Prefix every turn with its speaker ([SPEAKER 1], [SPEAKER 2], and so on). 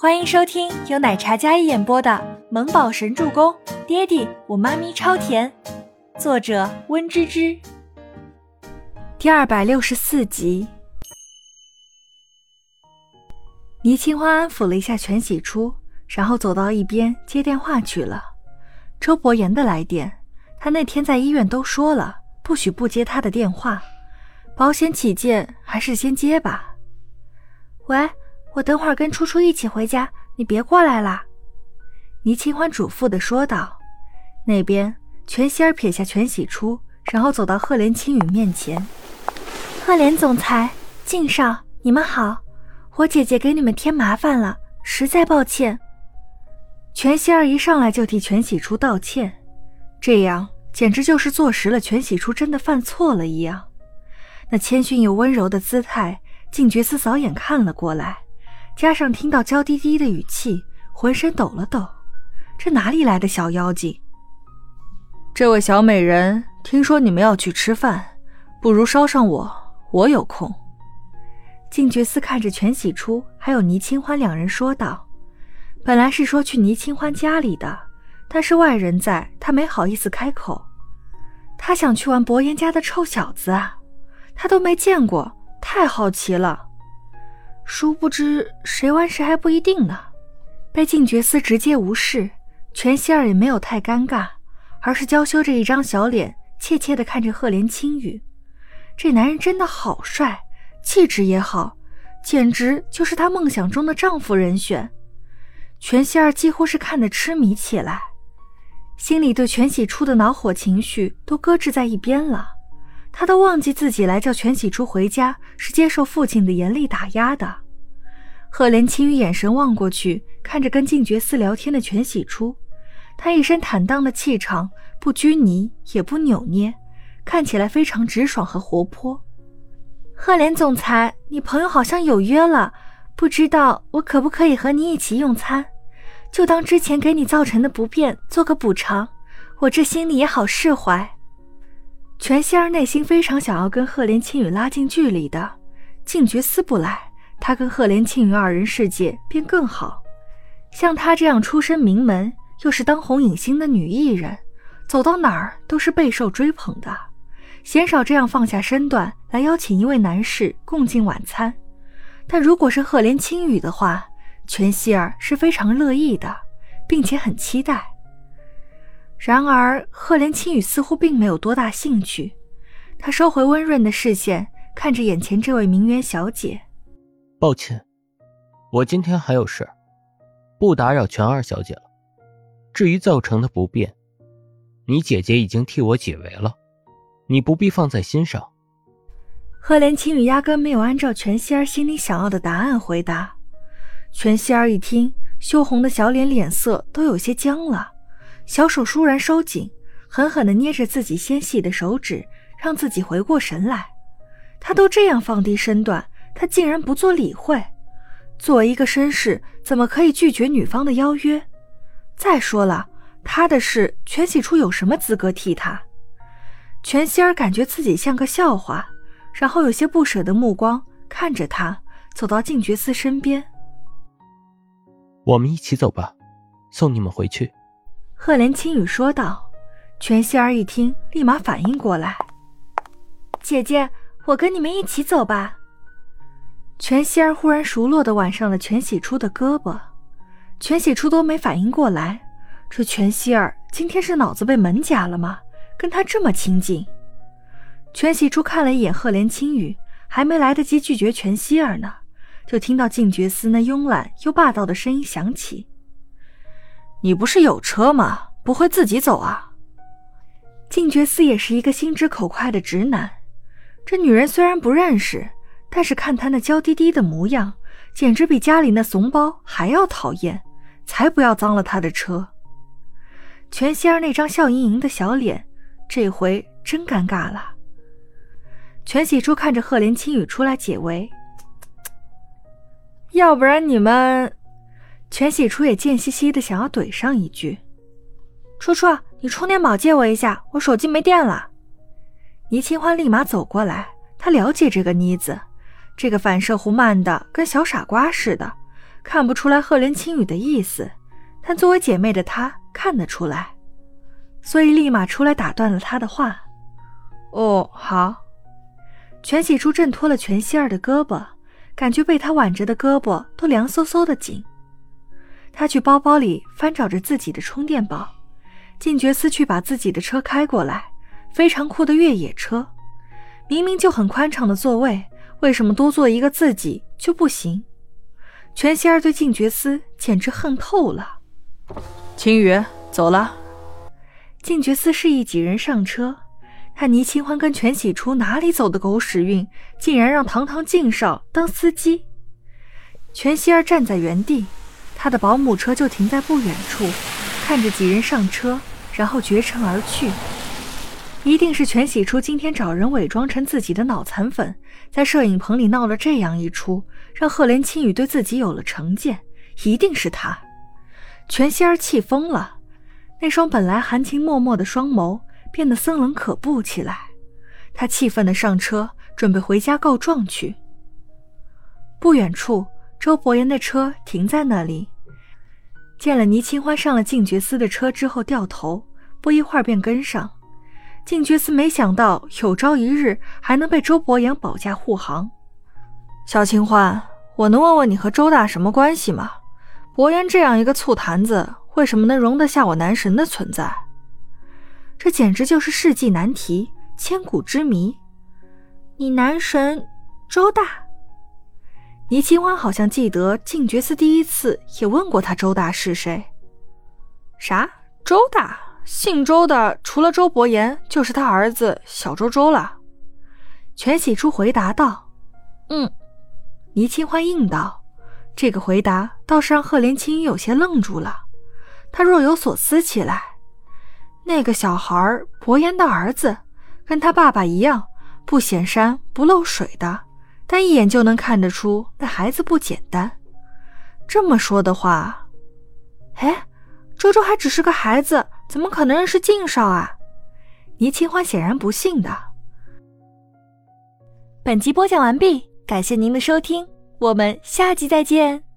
[SPEAKER 1] 欢迎收听由奶茶嘉一演播的《萌宝神助攻》，爹地我妈咪超甜，作者温芝芝。第二百六十四集。倪清欢安抚了一下全喜初，然后走到一边接电话去了。周伯言的来电，他那天在医院都说了，不许不接他的电话，保险起见，还是先接吧。
[SPEAKER 2] 喂。我等会儿跟初初一起回家，你别过来了。”
[SPEAKER 1] 倪清欢嘱咐的说道。那边，全希儿撇下全喜初，然后走到赫连青羽面前：“
[SPEAKER 2] 赫连总裁，敬少，你们好，我姐姐给你们添麻烦了，实在抱歉。”
[SPEAKER 1] 全希儿一上来就替全喜初道歉，这样简直就是坐实了全喜初真的犯错了一样。那谦逊又温柔的姿态，静觉寺扫眼看了过来。加上听到娇滴滴的语气，浑身抖了抖。这哪里来的小妖精？这位小美人，听说你们要去吃饭，不如捎上我，我有空。静觉寺看着全喜初还有倪清欢两人说道：“本来是说去倪清欢家里的，但是外人在，他没好意思开口。他想去玩伯言家的臭小子啊，他都没见过，太好奇了。”殊不知，谁玩谁还不一定呢。被静觉司直接无视，全希儿也没有太尴尬，而是娇羞着一张小脸，怯怯地看着赫连青羽。这男人真的好帅，气质也好，简直就是她梦想中的丈夫人选。全希儿几乎是看得痴迷起来，心里对全喜初的恼火情绪都搁置在一边了。他都忘记自己来叫全喜初回家是接受父亲的严厉打压的。赫连青羽眼神望过去，看着跟静觉寺聊天的全喜初，他一身坦荡的气场，不拘泥也不扭捏，看起来非常直爽和活泼。
[SPEAKER 2] 赫连总裁，你朋友好像有约了，不知道我可不可以和你一起用餐？就当之前给你造成的不便做个补偿，我这心里也好释怀。
[SPEAKER 1] 全希儿内心非常想要跟赫连青羽拉近距离的，静觉寺不来，她跟赫连青羽二人世界便更好。像她这样出身名门，又是当红影星的女艺人，走到哪儿都是备受追捧的，鲜少这样放下身段来邀请一位男士共进晚餐。但如果是赫连青羽的话，全希儿是非常乐意的，并且很期待。然而，赫连青羽似乎并没有多大兴趣。他收回温润的视线，看着眼前这位名媛小姐。
[SPEAKER 3] 抱歉，我今天还有事，不打扰全二小姐了。至于造成的不便，你姐姐已经替我解围了，你不必放在心上。
[SPEAKER 1] 赫连青雨压根没有按照全希儿心里想要的答案回答。全希儿一听，羞红的小脸脸色都有些僵了。小手倏然收紧，狠狠地捏着自己纤细的手指，让自己回过神来。他都这样放低身段，他竟然不做理会。作为一个绅士，怎么可以拒绝女方的邀约？再说了，他的事，全喜初有什么资格替他？全希儿感觉自己像个笑话，然后有些不舍的目光看着他，走到静觉寺身边。
[SPEAKER 3] 我们一起走吧，送你们回去。
[SPEAKER 1] 赫连青羽说道：“全希儿一听，立马反应过来，
[SPEAKER 2] 姐姐，我跟你们一起走吧。”
[SPEAKER 1] 全希儿忽然熟络的挽上了全喜初的胳膊，全喜初都没反应过来，这全希儿今天是脑子被门夹了吗？跟他这么亲近。全喜初看了一眼赫连青羽，还没来得及拒绝全希儿呢，就听到静觉寺那慵懒又霸道的声音响起。你不是有车吗？不会自己走啊？静觉寺也是一个心直口快的直男。这女人虽然不认识，但是看她那娇滴滴的模样，简直比家里那怂包还要讨厌。才不要脏了他的车。全希儿那张笑盈盈的小脸，这回真尴尬了。全喜初看着赫连青羽出来解围，要不然你们。全喜初也贱兮兮的想要怼上一句：“
[SPEAKER 2] 初初，你充电宝借我一下，我手机没电了。”
[SPEAKER 1] 倪清欢立马走过来，他了解这个妮子，这个反射弧慢的跟小傻瓜似的，看不出来赫连青羽的意思，但作为姐妹的她看得出来，所以立马出来打断了她的话。哦，好。全喜初挣脱了全希儿的胳膊，感觉被他挽着的胳膊都凉飕飕的紧。他去包包里翻找着自己的充电宝，靳觉思去把自己的车开过来，非常酷的越野车，明明就很宽敞的座位，为什么多坐一个自己就不行？全希儿对靳觉思简直恨透了。青雨，走了。靳觉思示意几人上车。他倪清欢跟全喜初哪里走的狗屎运，竟然让堂堂靳少当司机。全希儿站在原地，他的保姆车就停在不远处，看着几人上车，然后绝尘而去。一定是全喜初今天找人伪装成自己的脑残粉，在摄影棚里闹了这样一出，让赫连青羽对自己有了成见。一定是他。全希儿气疯了，那双本来含情脉脉的双眸。变得森冷可怖起来，他气愤地上车，准备回家告状去。不远处，周伯言的车停在那里，见了倪清欢上了静觉司的车之后，掉头，不一会儿便跟上。静觉司没想到有朝一日还能被周伯言保驾护航。小清欢，我能问问你和周大什么关系吗？伯言这样一个醋坛子，为什么能容得下我男神的存在？这简直就是世纪难题，千古之谜。你男神周大？倪清欢好像记得静觉寺第一次也问过他周大是谁。啥？周大？姓周的除了周伯言，就是他儿子小周周了。全喜初回答道：“嗯。”倪清欢应道：“这个回答倒是让贺连青有些愣住了，他若有所思起来。”那个小孩伯言的儿子，跟他爸爸一样，不显山不漏水的，但一眼就能看得出那孩子不简单。这么说的话，哎，周周还只是个孩子，怎么可能认识靳少啊？倪清欢显然不信的。
[SPEAKER 2] 本集播讲完毕，感谢您的收听，我们下集再见。